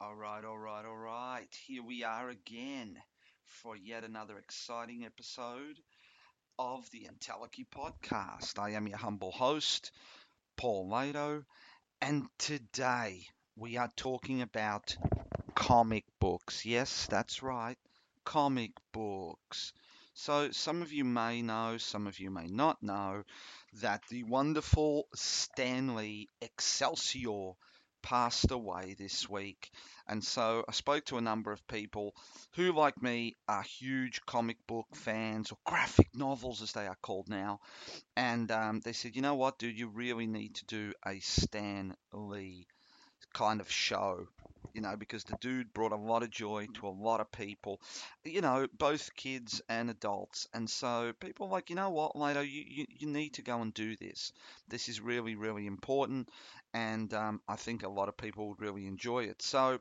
All right, all right, all right. Here we are again for yet another exciting episode of the Entelechy podcast. I am your humble host, Paul Lato, and today we are talking about comic books. Yes, that's right, comic books. So, some of you may know, some of you may not know, that the wonderful Stan Lee Excelsior passed away this week. And so I spoke to a number of people who, like me, are huge comic book fans or graphic novels as they are called now. And um, they said, you know what, dude, you really need to do a Stan Lee kind of show you know, because the dude brought a lot of joy to a lot of people, you know, both kids and adults. And so people like, you know what, Lato, you, you, you need to go and do this. This is really, really important. And um, I think a lot of people would really enjoy it. So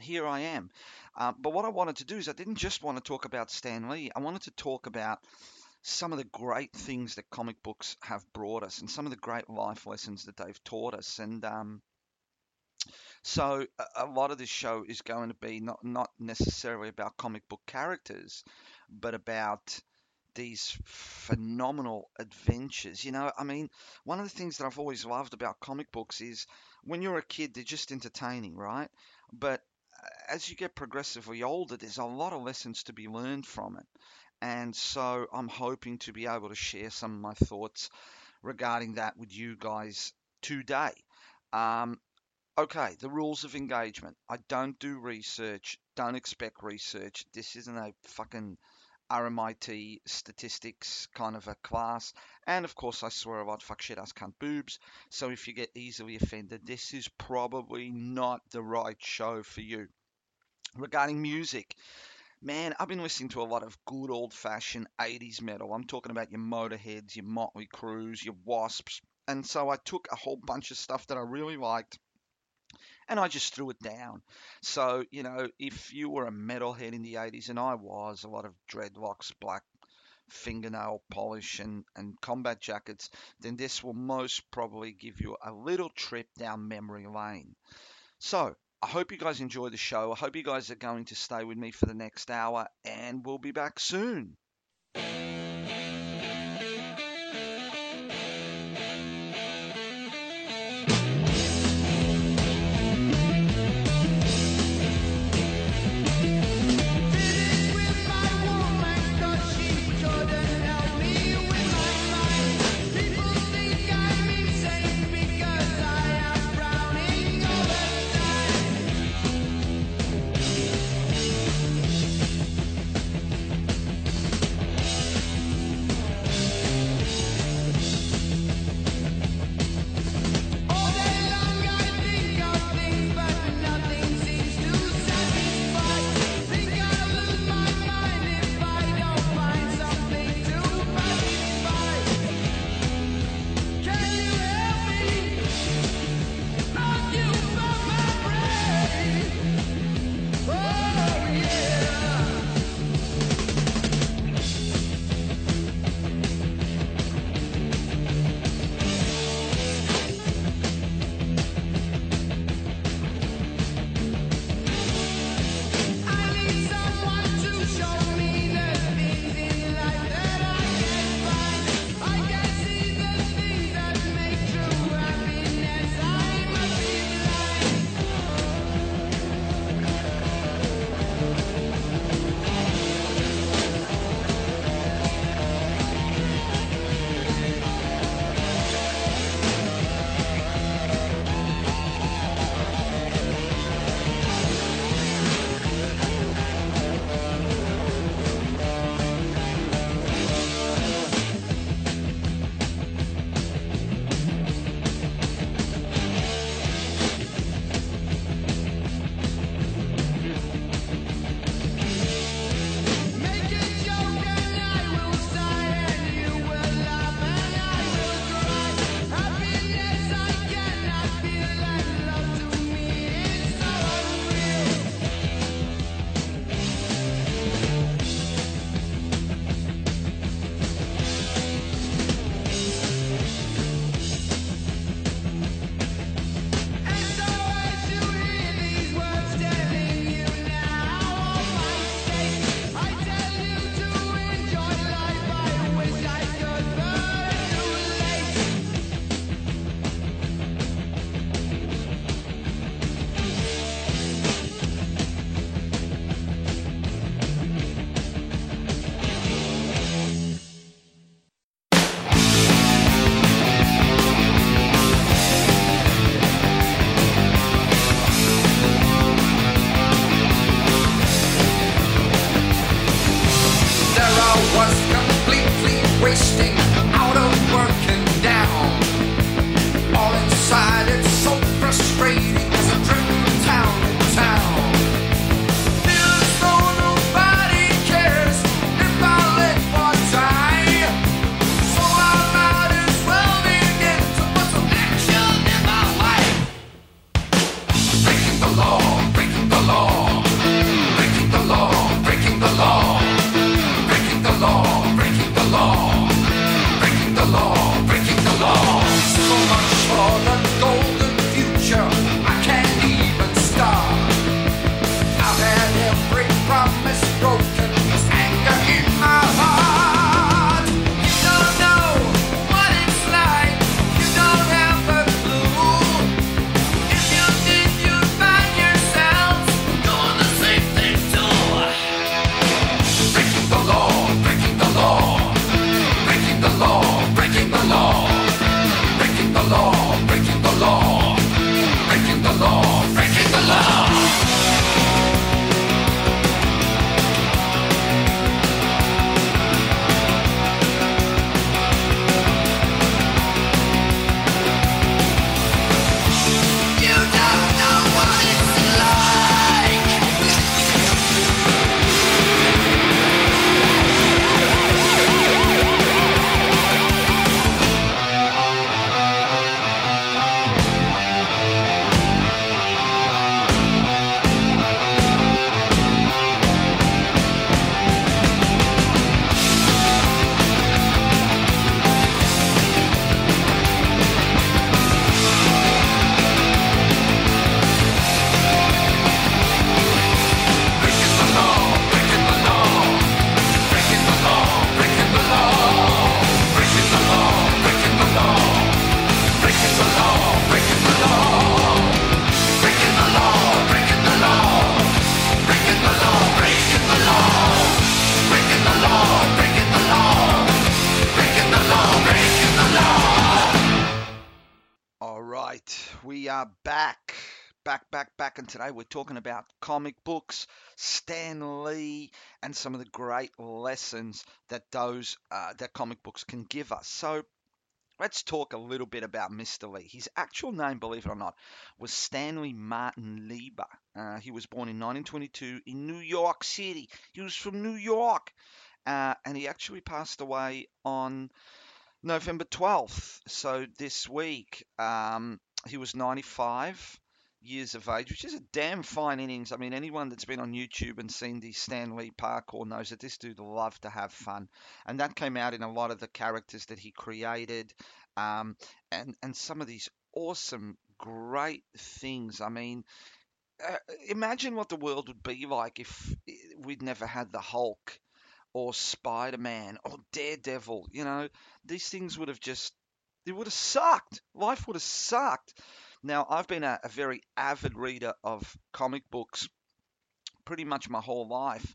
here I am. Uh, but what I wanted to do is I didn't just want to talk about Stan Lee, I wanted to talk about some of the great things that comic books have brought us and some of the great life lessons that they've taught us. And, um, so a, lot of this show is going to be not not necessarily about comic book characters, but about these phenomenal adventures. You know, I mean, one of the things that I've always loved about comic books is when you're a kid, they're just entertaining, right? But uh, as you get progressively older, there's a lot of lessons to be learned from it. And so I'm hoping to be able to share some of my thoughts regarding that with you guys today. Um, Okay, the rules of engagement. I don't do research. Don't expect research. This isn't a fucking RMIT statistics kind of a class. And of course, I swear a lot, fuck shit, ass cunt boobs. So if you get easily offended, this is probably not the right show for you. Regarding music, man, I've been listening to a lot of good old fashioned 80s metal. I'm talking about your Motorheads, your Motley Crues, your Wasps. And so I took a whole bunch of stuff that I really liked and I just threw it down. So, you know, if you were a metalhead in the 80s, and I was, a lot of dreadlocks, black fingernail polish, and, and combat jackets, then this will most probably give you a little trip down memory lane. So, I hope you guys enjoy the show. I hope you guys are going to stay with me for the next hour, and we'll be back soon. And today we're talking about comic books, Stan Lee, and some of the great lessons that those uh, that comic books can give us. So let's talk a little bit about Mr. Lee. His actual name, believe it or not, was Stanley Martin Lieber. Uh, he was born in 1922 in New York City. He was from New York, uh, and he actually passed away on November 12th. So this week, um, he was 95 years of age, which is a damn fine innings. I mean, anyone that's been on YouTube and seen the Stan Lee parkour knows that this dude loved to have fun, and that came out in a lot of the characters that he created, um, and and some of these awesome, great things. I mean. Uh, imagine what the world would be like if we'd never had the Hulk or Spider Man or Daredevil. You know, these things would have just, it would have sucked. Life would have sucked. Now, I've been a, a very avid reader of comic books pretty much my whole life.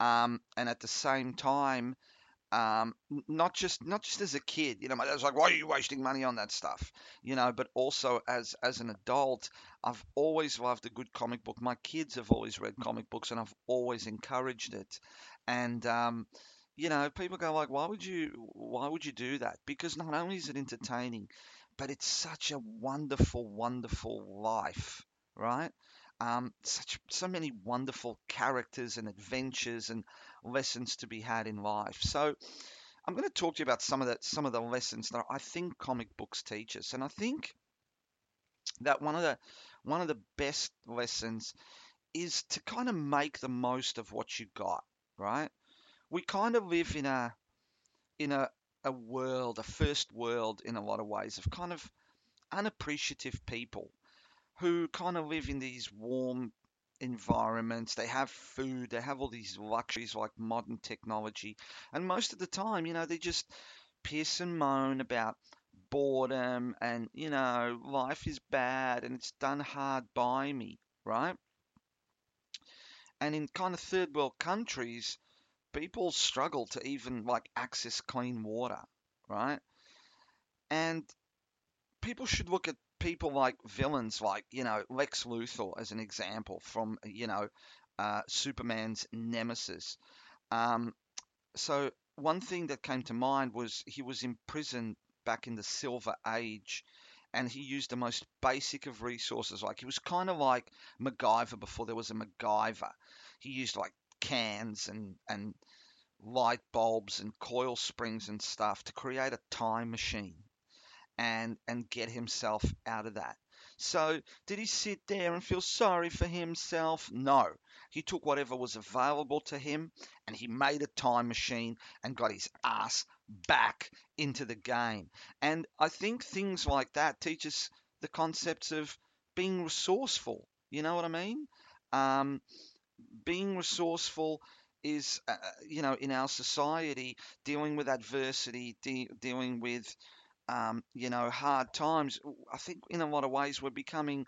Um, and at the same time, um, not just not just as a kid, you know, my dad's like, "Why are you wasting money on that stuff?" You know, but also as as an adult, I've always loved a good comic book. My kids have always read comic books, and I've always encouraged it. And um, you know, people go like, "Why would you? Why would you do that?" Because not only is it entertaining, but it's such a wonderful, wonderful life, right? Um, such so many wonderful characters and adventures and lessons to be had in life. So I'm going to talk to you about some of the some of the lessons that I think comic books teach us, and I think that one of the one of the best lessons is to kind of make the most of what you got, right? We kind of live in a in a a world, a first world in a lot of ways of kind of unappreciative people who kind of live in these warm environments. They have food, they have all these luxuries like modern technology. And most of the time, you know, they just piss and moan about boredom and, you know, life is bad and it's done hard by me, right? And in kind of third world countries, people struggle to even like access clean water, right? And people should look at people like villains like you know Lex Luthor as an example from you know uh, Superman's nemesis. Um, so one thing that came to mind was he was imprisoned back in the Silver Age, and he used the most basic of resources. Like he was kind of like MacGyver before there was a MacGyver. He used like cans and and light bulbs and coil springs and stuff to create a time machine and and get himself out of that. So, did he sit there and feel sorry for himself? No. He took whatever was available to him and he made a time machine and got his ass back into the game. And I think things like that teach us the concepts of being resourceful. You know what I mean? Um, being resourceful is, uh, you know, in our society, dealing with adversity, de- dealing with um, you know, hard times, I think in a lot of ways we're becoming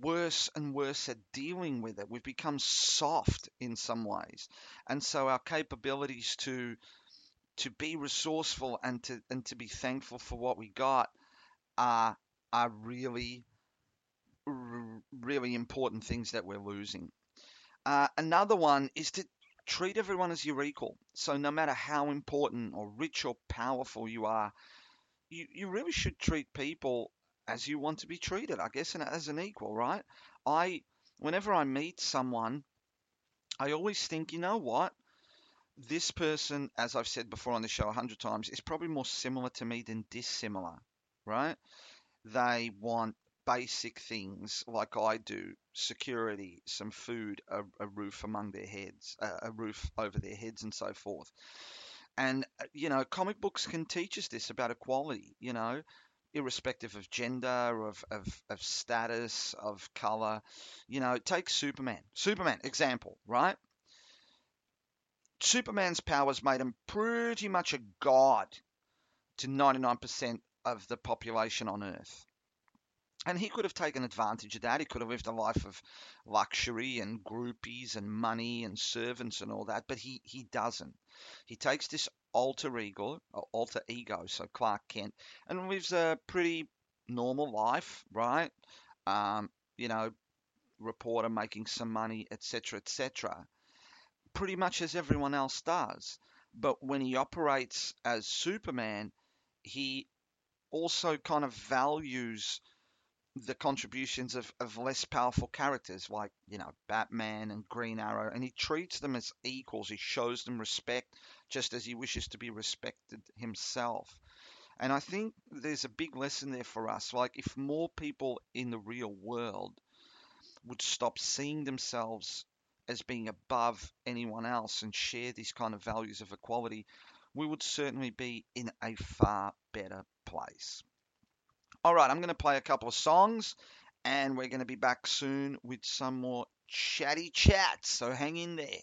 worse and worse at dealing with it. We've become soft in some ways, and so our capabilities to to be resourceful and to and to be thankful for what we got are are really really important things that we're losing. Uh, another one is to treat everyone as your equal. So no matter how important or rich or powerful you are, you, you really should treat people as you want to be treated, I guess, and as an equal, right? I, whenever I meet someone, I always think, you know what? This person, as I've said before on the show a hundred times, is probably more similar to me than dissimilar, right? They want basic things like I do security, some food, a, a roof among their heads, a, a roof over their heads, and so forth. And, uh, you know, comic books can teach us this about equality, you know, irrespective of gender, of, of, of status, of color. You know, take Superman. Superman, example, right? Superman's powers made him pretty much a god to 99% of the population on Earth. And he could have taken advantage of that. He could have lived a life of luxury and groupies and money and servants and all that, but he, he doesn't. He takes this alter ego, alter ego, so Clark Kent, and lives a pretty normal life, right? Um, you know, reporter making some money, etc., etc. Pretty much as everyone else does. But when he operates as Superman, he also kind of values the contributions of, of less powerful characters like, you know, Batman and Green Arrow, and he treats them as equals. He shows them respect just as he wishes to be respected himself. And I think there's a big lesson there for us. Like, if more people in the real world would stop seeing themselves as being above anyone else and share these kind of values of equality, we would certainly be in a far better place. All right, I'm going to play a couple of songs and we're going to be back soon with some more chatty chats. So hang in there.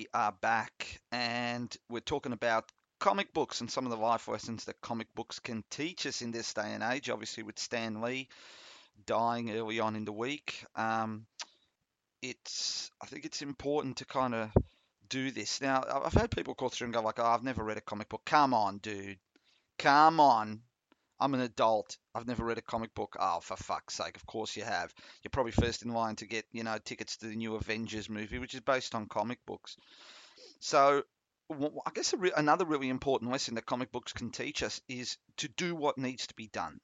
We are back and we're talking about comic books and some of the life lessons that comic books can teach us in this day and age. Obviously, with Stan Lee dying early on in the week, um, it's I think it's important to kind of do this. Now, I've had people call through and go like, "Oh, I've never read a comic book." Come on, dude. Come on. I'm an adult. I've never read a comic book. Oh, for fuck's sake! Of course you have. You're probably first in line to get, you know, tickets to the new Avengers movie, which is based on comic books. So, I guess re- another really important lesson that comic books can teach us is to do what needs to be done.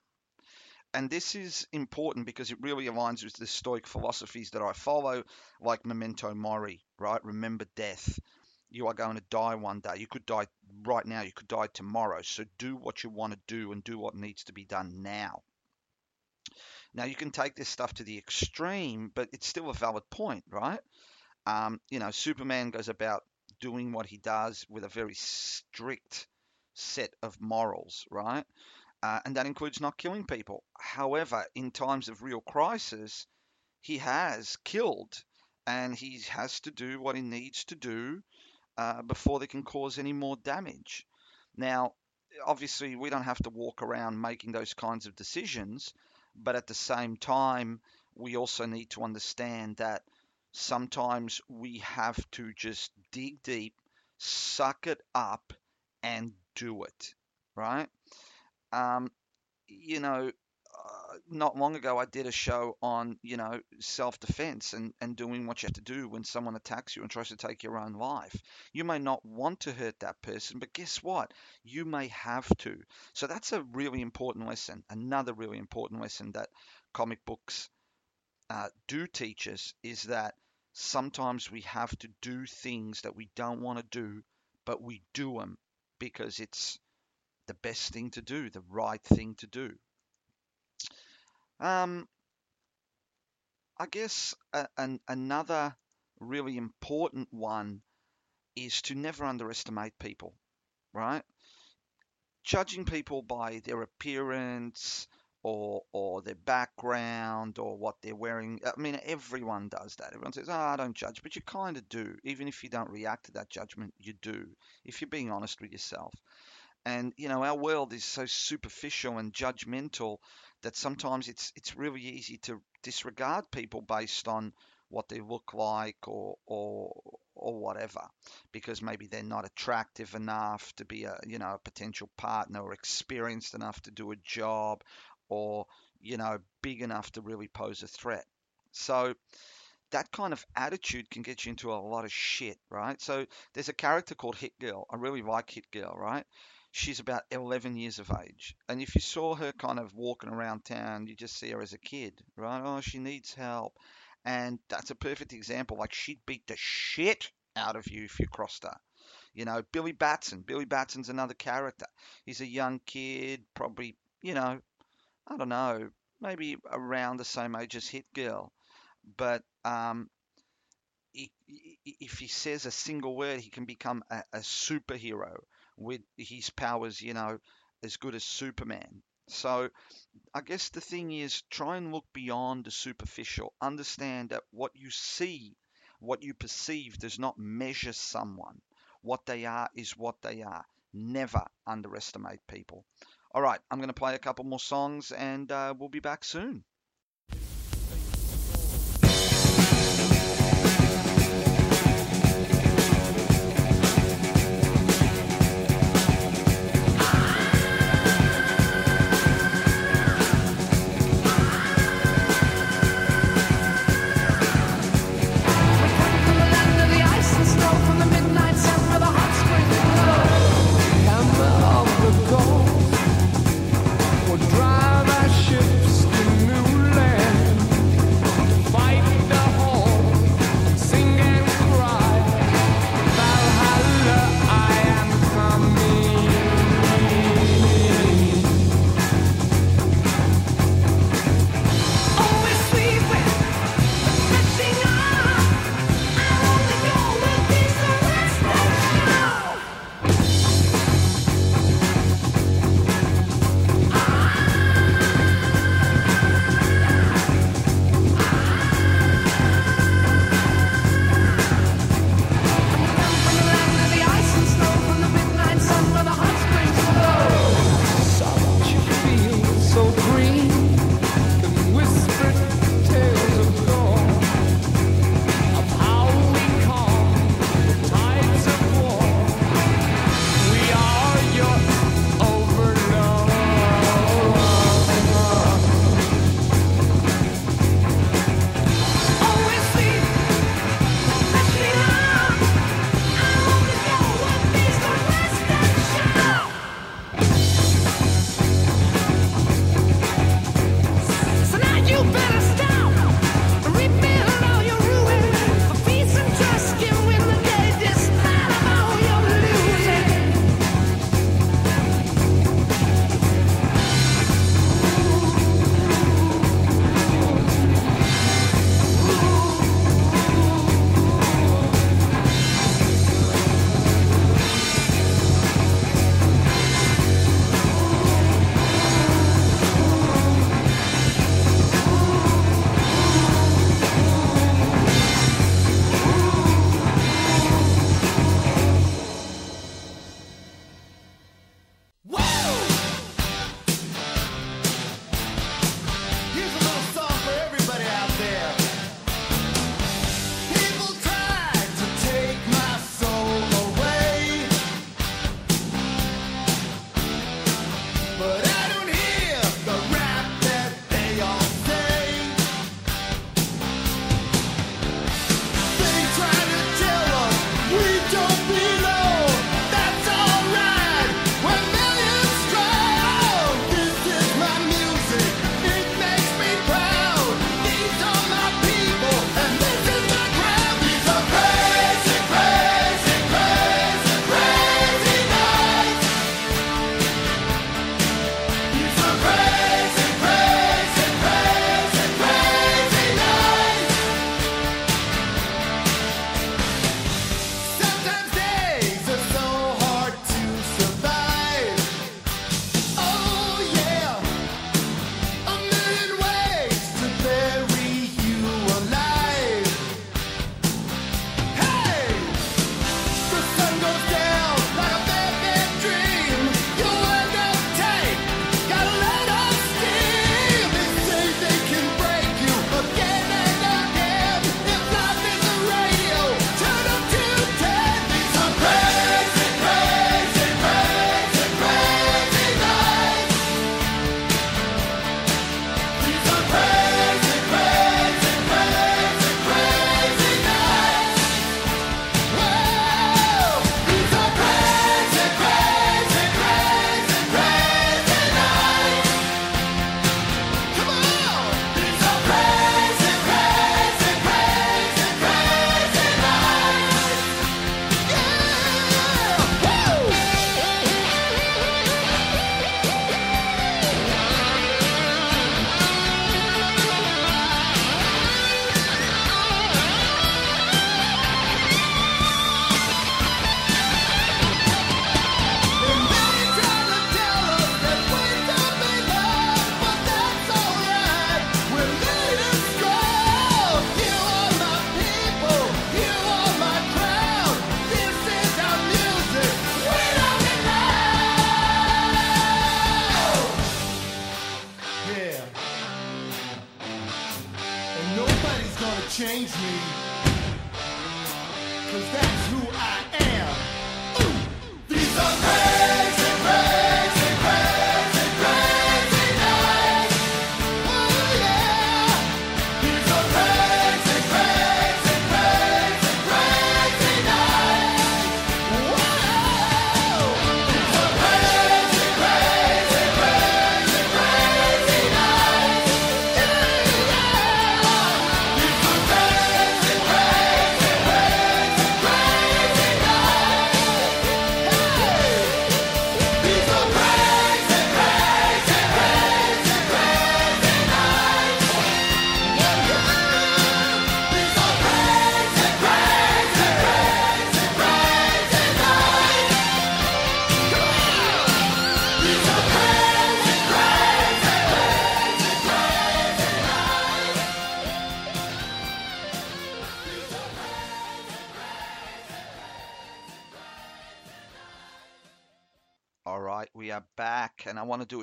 And this is important because it really aligns with the Stoic philosophies that I follow, like memento mori, right? Remember death you are going to die one day. You could die right now, you could die tomorrow. So do what you want to do and do what needs to be done now. Now, you can take this stuff to the extreme, but it's still a valid point, right? Um, you know, Superman goes about doing what he does with a very strict set of morals, right? Uh, and that includes not killing people. However, in times of real crisis, he has killed and he has to do what he needs to do uh, before they can cause any more damage. Now, obviously, we don't have to walk around making those kinds of decisions, but at the same time, we also need to understand that sometimes we have to just dig deep, suck it up, and do it, right? Um, you know, not long ago, I did a show on, you know, self defense and, and doing what you have to do when someone attacks you and tries to take your own life. You may not want to hurt that person, but guess what? You may have to. So that's a really important lesson. Another really important lesson that comic books uh, do teach us is that sometimes we have to do things that we don't want to do, but we do them because it's the best thing to do, the right thing to do. Um, I guess a, an, another really important one is to never underestimate people, right? Judging people by their appearance or or their background or what they're wearing. I mean, everyone does that. Everyone says, "Oh, I don't judge," but you kind of do. Even if you don't react to that judgment, you do. If you're being honest with yourself. And you know, our world is so superficial and judgmental that sometimes it's it's really easy to disregard people based on what they look like or or or whatever because maybe they're not attractive enough to be a you know a potential partner or experienced enough to do a job or you know big enough to really pose a threat. So that kind of attitude can get you into a lot of shit right? So there's a character called hit girl. I really like hit girl right she's about 11 years of age. And if you saw her kind of walking around town, you just see her as a kid, right? Oh, she needs help. And that's a perfect example. Like she'd beat the shit out of you if you crossed her. You know, Billy Batson. Billy Batson's another character. He's a young kid, probably, you know, I don't know, maybe around the same age as Hit Girl. But um, if he says a single word, he can become a, a superhero with his powers, you know, as good as Superman. So I guess the thing is try and look beyond the superficial. Understand that what you see, what you perceive does not measure someone. What they are is what they are. Never underestimate people. All right, I'm going to play a couple more songs and uh, we'll be back soon.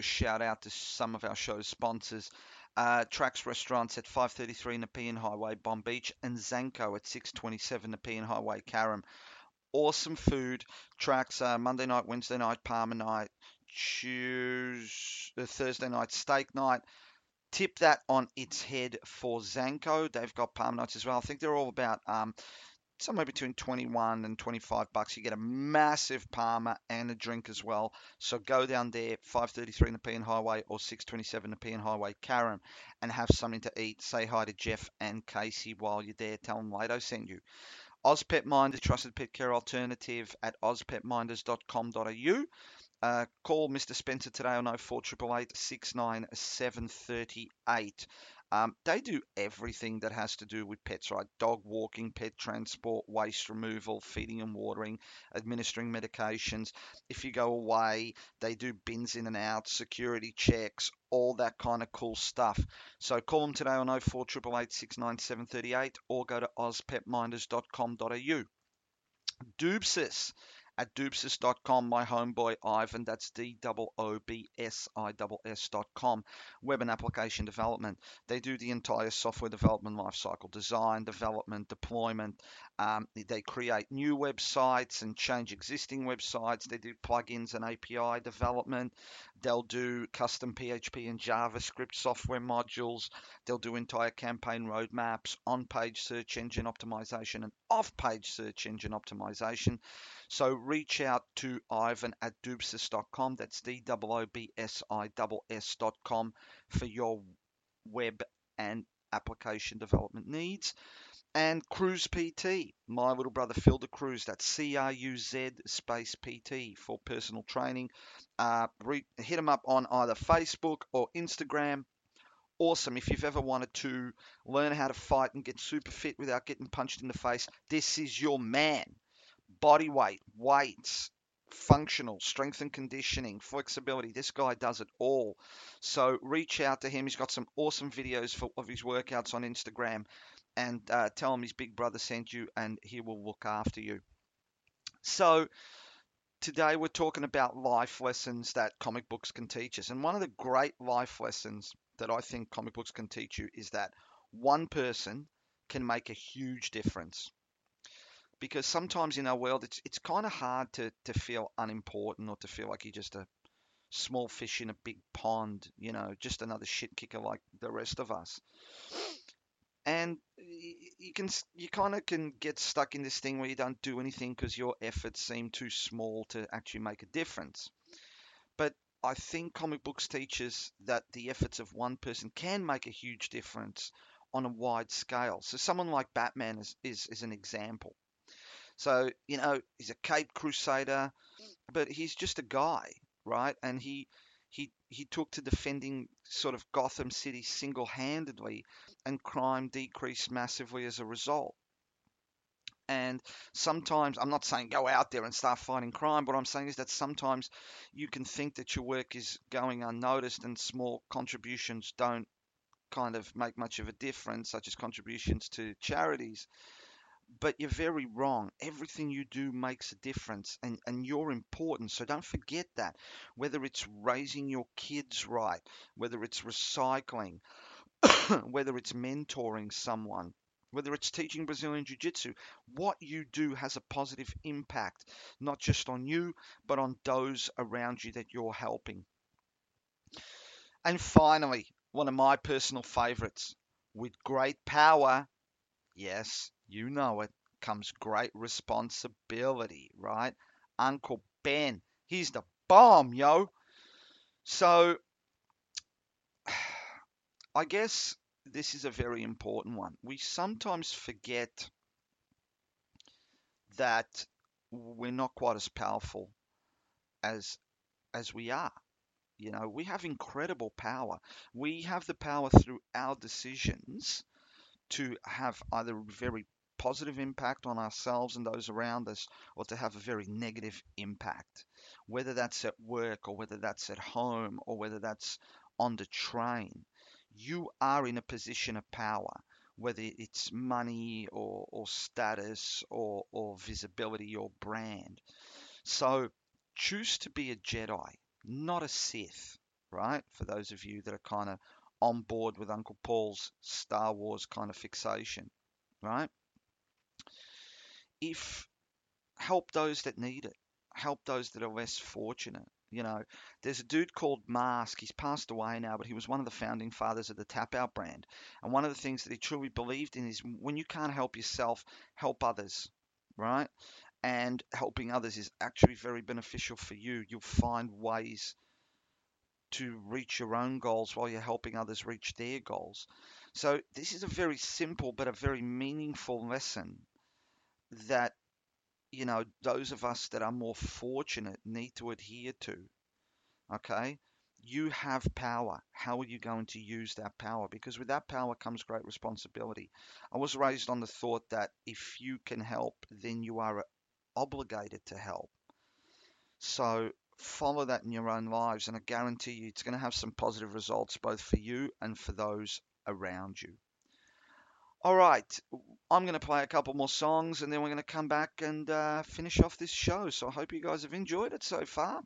Shout out to some of our show's sponsors. Uh, Trax Restaurants at 533 Nepean Highway, Bonbeach, and Zanko at 627 Nepean Highway, Carrum. Awesome food. Trax uh, Monday night, Wednesday night, parma night, Tuesday, Thursday night, steak night. Tip that on its head for Zanko. They've got parma nights as well. I think they're all about um, somewhere between 21 and 25 bucks. You get a massive parma and a drink as well. So go down there, 533 Nepean Highway or 627 Nepean Highway, Carrum, and have something to eat. Say hi to Jeff and Casey while you're there. Tell them Lado send you. Ozpet Minders, trusted pet care alternative at ozpetminders.com.au. Uh, call Mr. Spencer today on 04888 69738. Um, they do everything that has to do with pets, right? Dog walking, pet transport, waste removal, feeding and watering, administering medications. If you go away, they do bins in and out, security checks, all that kind of cool stuff. So call them today on 04888 69738 or go to ozpetminders.com.au. Doobsis at doobsis.com. My homeboy Ivan, that's D O O B S I S dot com. Web and application development. They do the entire software development lifecycle design, development, deployment. Um, they create new websites and change existing websites. They do plugins and API development. They'll do custom PHP and JavaScript software modules. They'll do entire campaign roadmaps, on page search engine optimization, and off page search engine optimization. So reach out to Ivan at doobsis.com. That's D O O B S I S.com for your web and application development needs. And Cruz PT, my little brother Phil de Cruz, that's C R U Z space PT for personal training. Uh, re- hit him up on either Facebook or Instagram. Awesome. If you've ever wanted to learn how to fight and get super fit without getting punched in the face, this is your man body weight, weights, functional, strength and conditioning, flexibility. This guy does it all. So reach out to him. He's got some awesome videos for, of his workouts on Instagram and uh, tell him his big brother sent you and he will look after you. So today we're talking about life lessons that comic books can teach us. And one of the great life lessons that I think comic books can teach you is that one person can make a huge difference because sometimes in our world it's it's kind of hard to to feel unimportant or to feel like you're just a small fish in a big pond, you know, just another shit kicker like the rest of us. And you can you kind of can get stuck in this thing where you don't do anything because your efforts seem too small to actually make a difference. But I think comic books teach us that the efforts of one person can make a huge difference on a wide scale. So someone like Batman is, is, is an example. So, you know, he's a Cape Crusader, but he's just a guy, right? And he he he took to defending sort of Gotham City single-handedly, and crime decreased massively as a result. And sometimes, I'm not saying go out there and start fighting crime, but I'm saying is that sometimes you can think that your work is going unnoticed and small contributions don't kind of make much of a difference, such as contributions to charities but you're very wrong. Everything you do makes a difference and, and you're important. So don't forget that. Whether it's raising your kids right, whether it's recycling, whether it's mentoring someone, whether it's teaching Brazilian Jiu Jitsu, what you do has a positive impact, not just on you, but on those around you that you're helping. And finally, one of my personal favorites with great power, yes, you know it, comes great responsibility, right? Uncle Ben, he's the bomb, yo. So, I guess this is a very important one. We sometimes forget that we're not quite as powerful as as we are. You know, we have incredible power. We have the power through our decisions to have either a very positive impact on ourselves and those around us or to have a very negative impact, whether that's at work or whether that's at home or whether that's on the train. You are in a position of power, whether it's money or, or status or, or visibility or brand. So choose to be a Jedi not a Sith, right? For those of you that are kind of on board with Uncle Paul's Star Wars kind of fixation, right? If help those that need it, help those that are less fortunate. You know, there's a dude called Mask. He's passed away now, but he was one of the founding fathers of the Tapout brand. And one of the things that he truly believed in is when you can't help yourself, help others, right? and helping others is actually very beneficial for you. You'll find ways to reach your own goals while you're helping others reach their goals. So, this is a very simple but a very meaningful lesson that, you know, those of us that are more fortunate need to adhere to. Okay? You have power. How are you going to use that power? Because with that power comes great responsibility. I was raised on the thought that if you can help, then you are obligated to help. So follow that in your own lives, and I guarantee you it's going to have some positive results both for you and for those around you. All right, I'm going to play a couple more songs and then we're going to come back and uh, finish off this show. So I hope you guys have enjoyed it so far.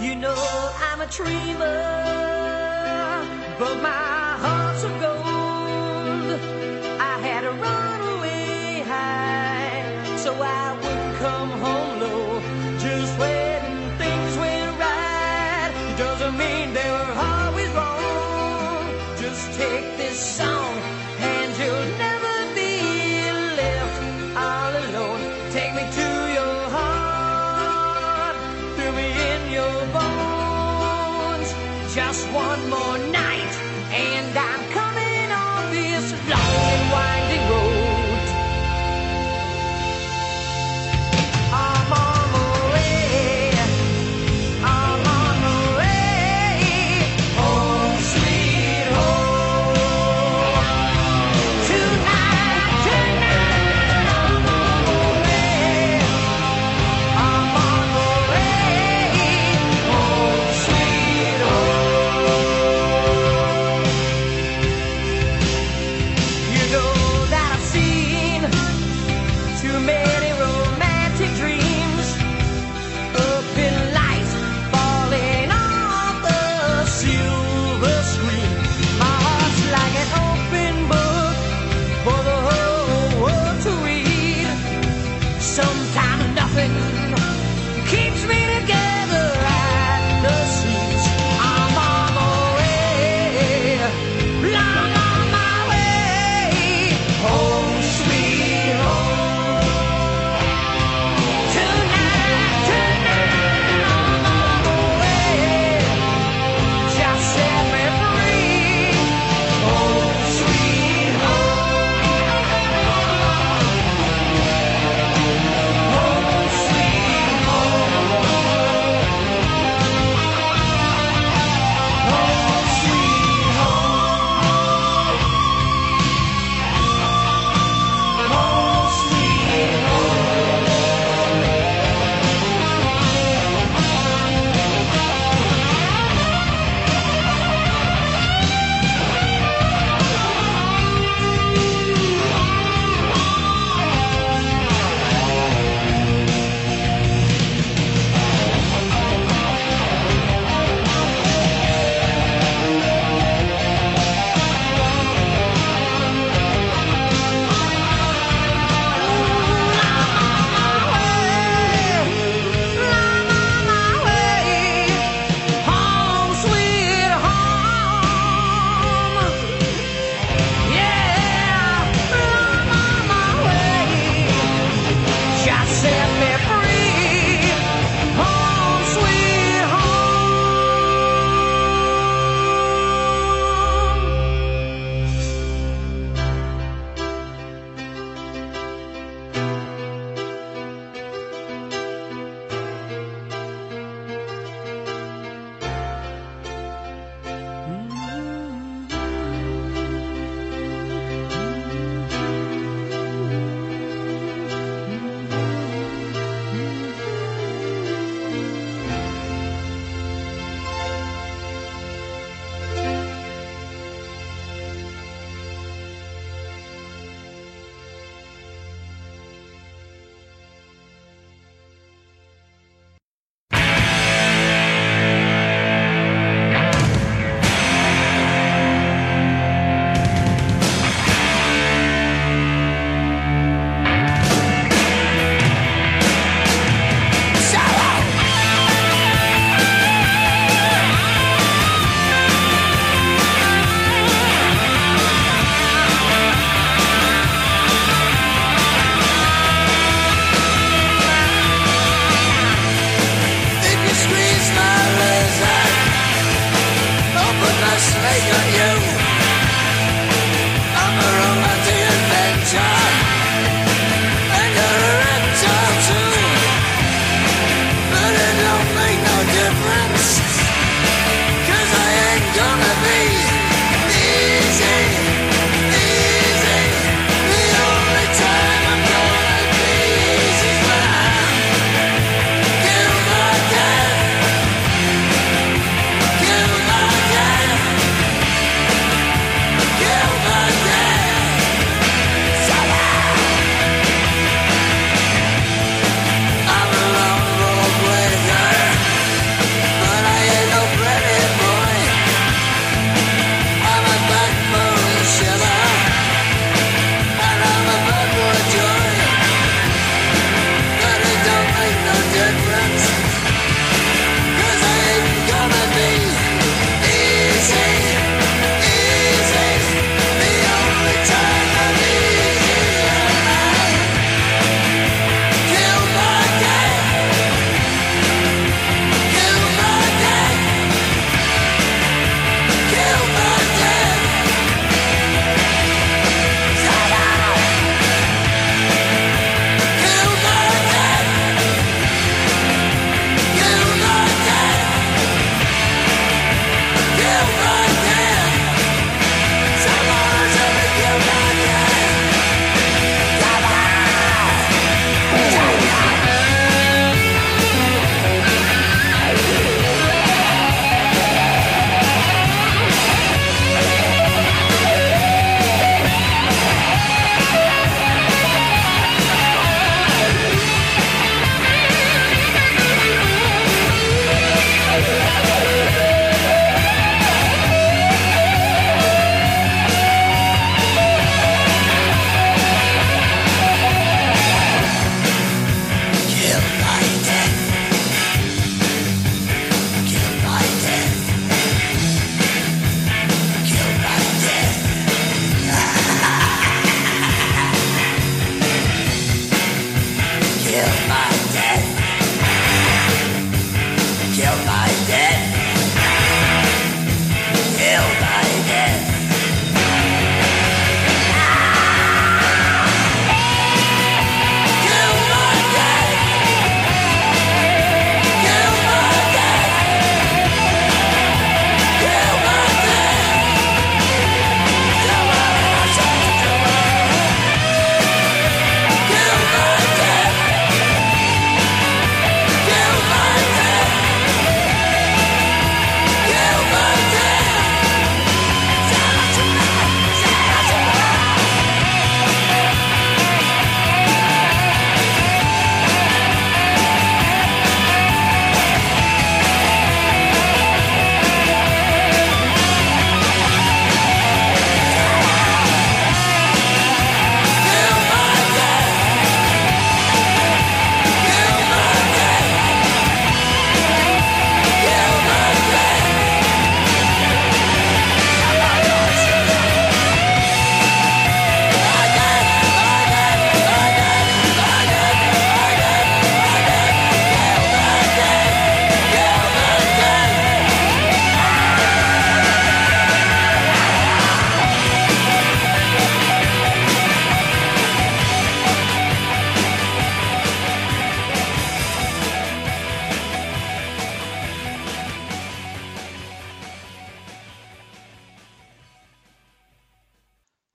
You know I'm a dreamer, but my heart's of gold. I had to run away high, so I wouldn't come home low. Just when things went right, doesn't mean they were always wrong. Just take this song,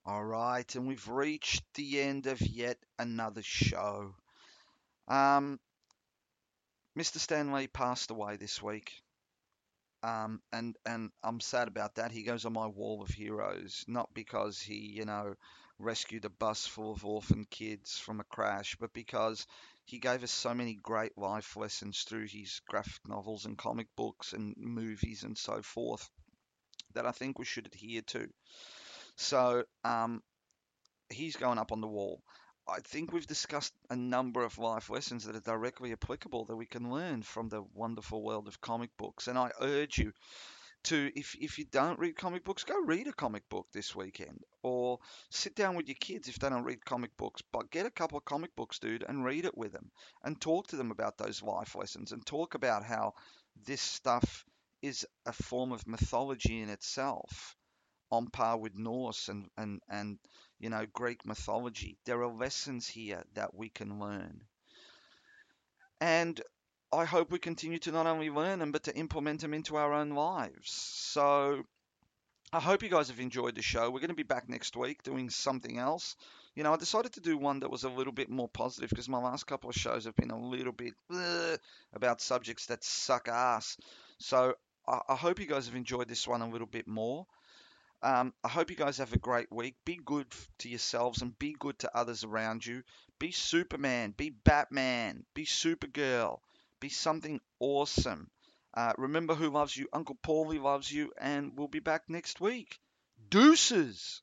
and we've reached the end of yet another show. Um, Mr. Stan Lee passed away this week. Um, and and I'm sad about that. He goes on my wall of heroes, not because he, you know, rescued a bus full of orphan kids from a crash, but because he gave us so many great life lessons through his graphic novels and comic books and movies and so forth that I think we should adhere to. So um, he's going up on the wall. I think we've discussed a number of life lessons that are directly applicable that we can learn from the wonderful world of comic books. And I urge you to, if, if you don't read comic books, go read a comic book this weekend. Or sit down with your kids if they don't read comic books. But get a couple of comic books, dude, and read it with them. And talk to them about those life lessons. And talk about how this stuff is a form of mythology in itself on par with Norse and, and, and you know, Greek mythology. There are lessons here that we can learn. And I hope we continue to not only learn them, but to implement them into our own lives. So I hope you guys have enjoyed the show. We're going to be back next week doing something else. You know, I decided to do one that was a little bit more positive because my last couple of shows have been a little bit about subjects that suck ass. So I, I hope you guys have enjoyed this one a little bit more. Um, I hope you guys have a great week. Be good to yourselves and be good to others around you. Be Superman, be Batman, be Supergirl, be something awesome. Uh, remember who loves you. Uncle Paulie loves you, and we'll be back next week. Deuces.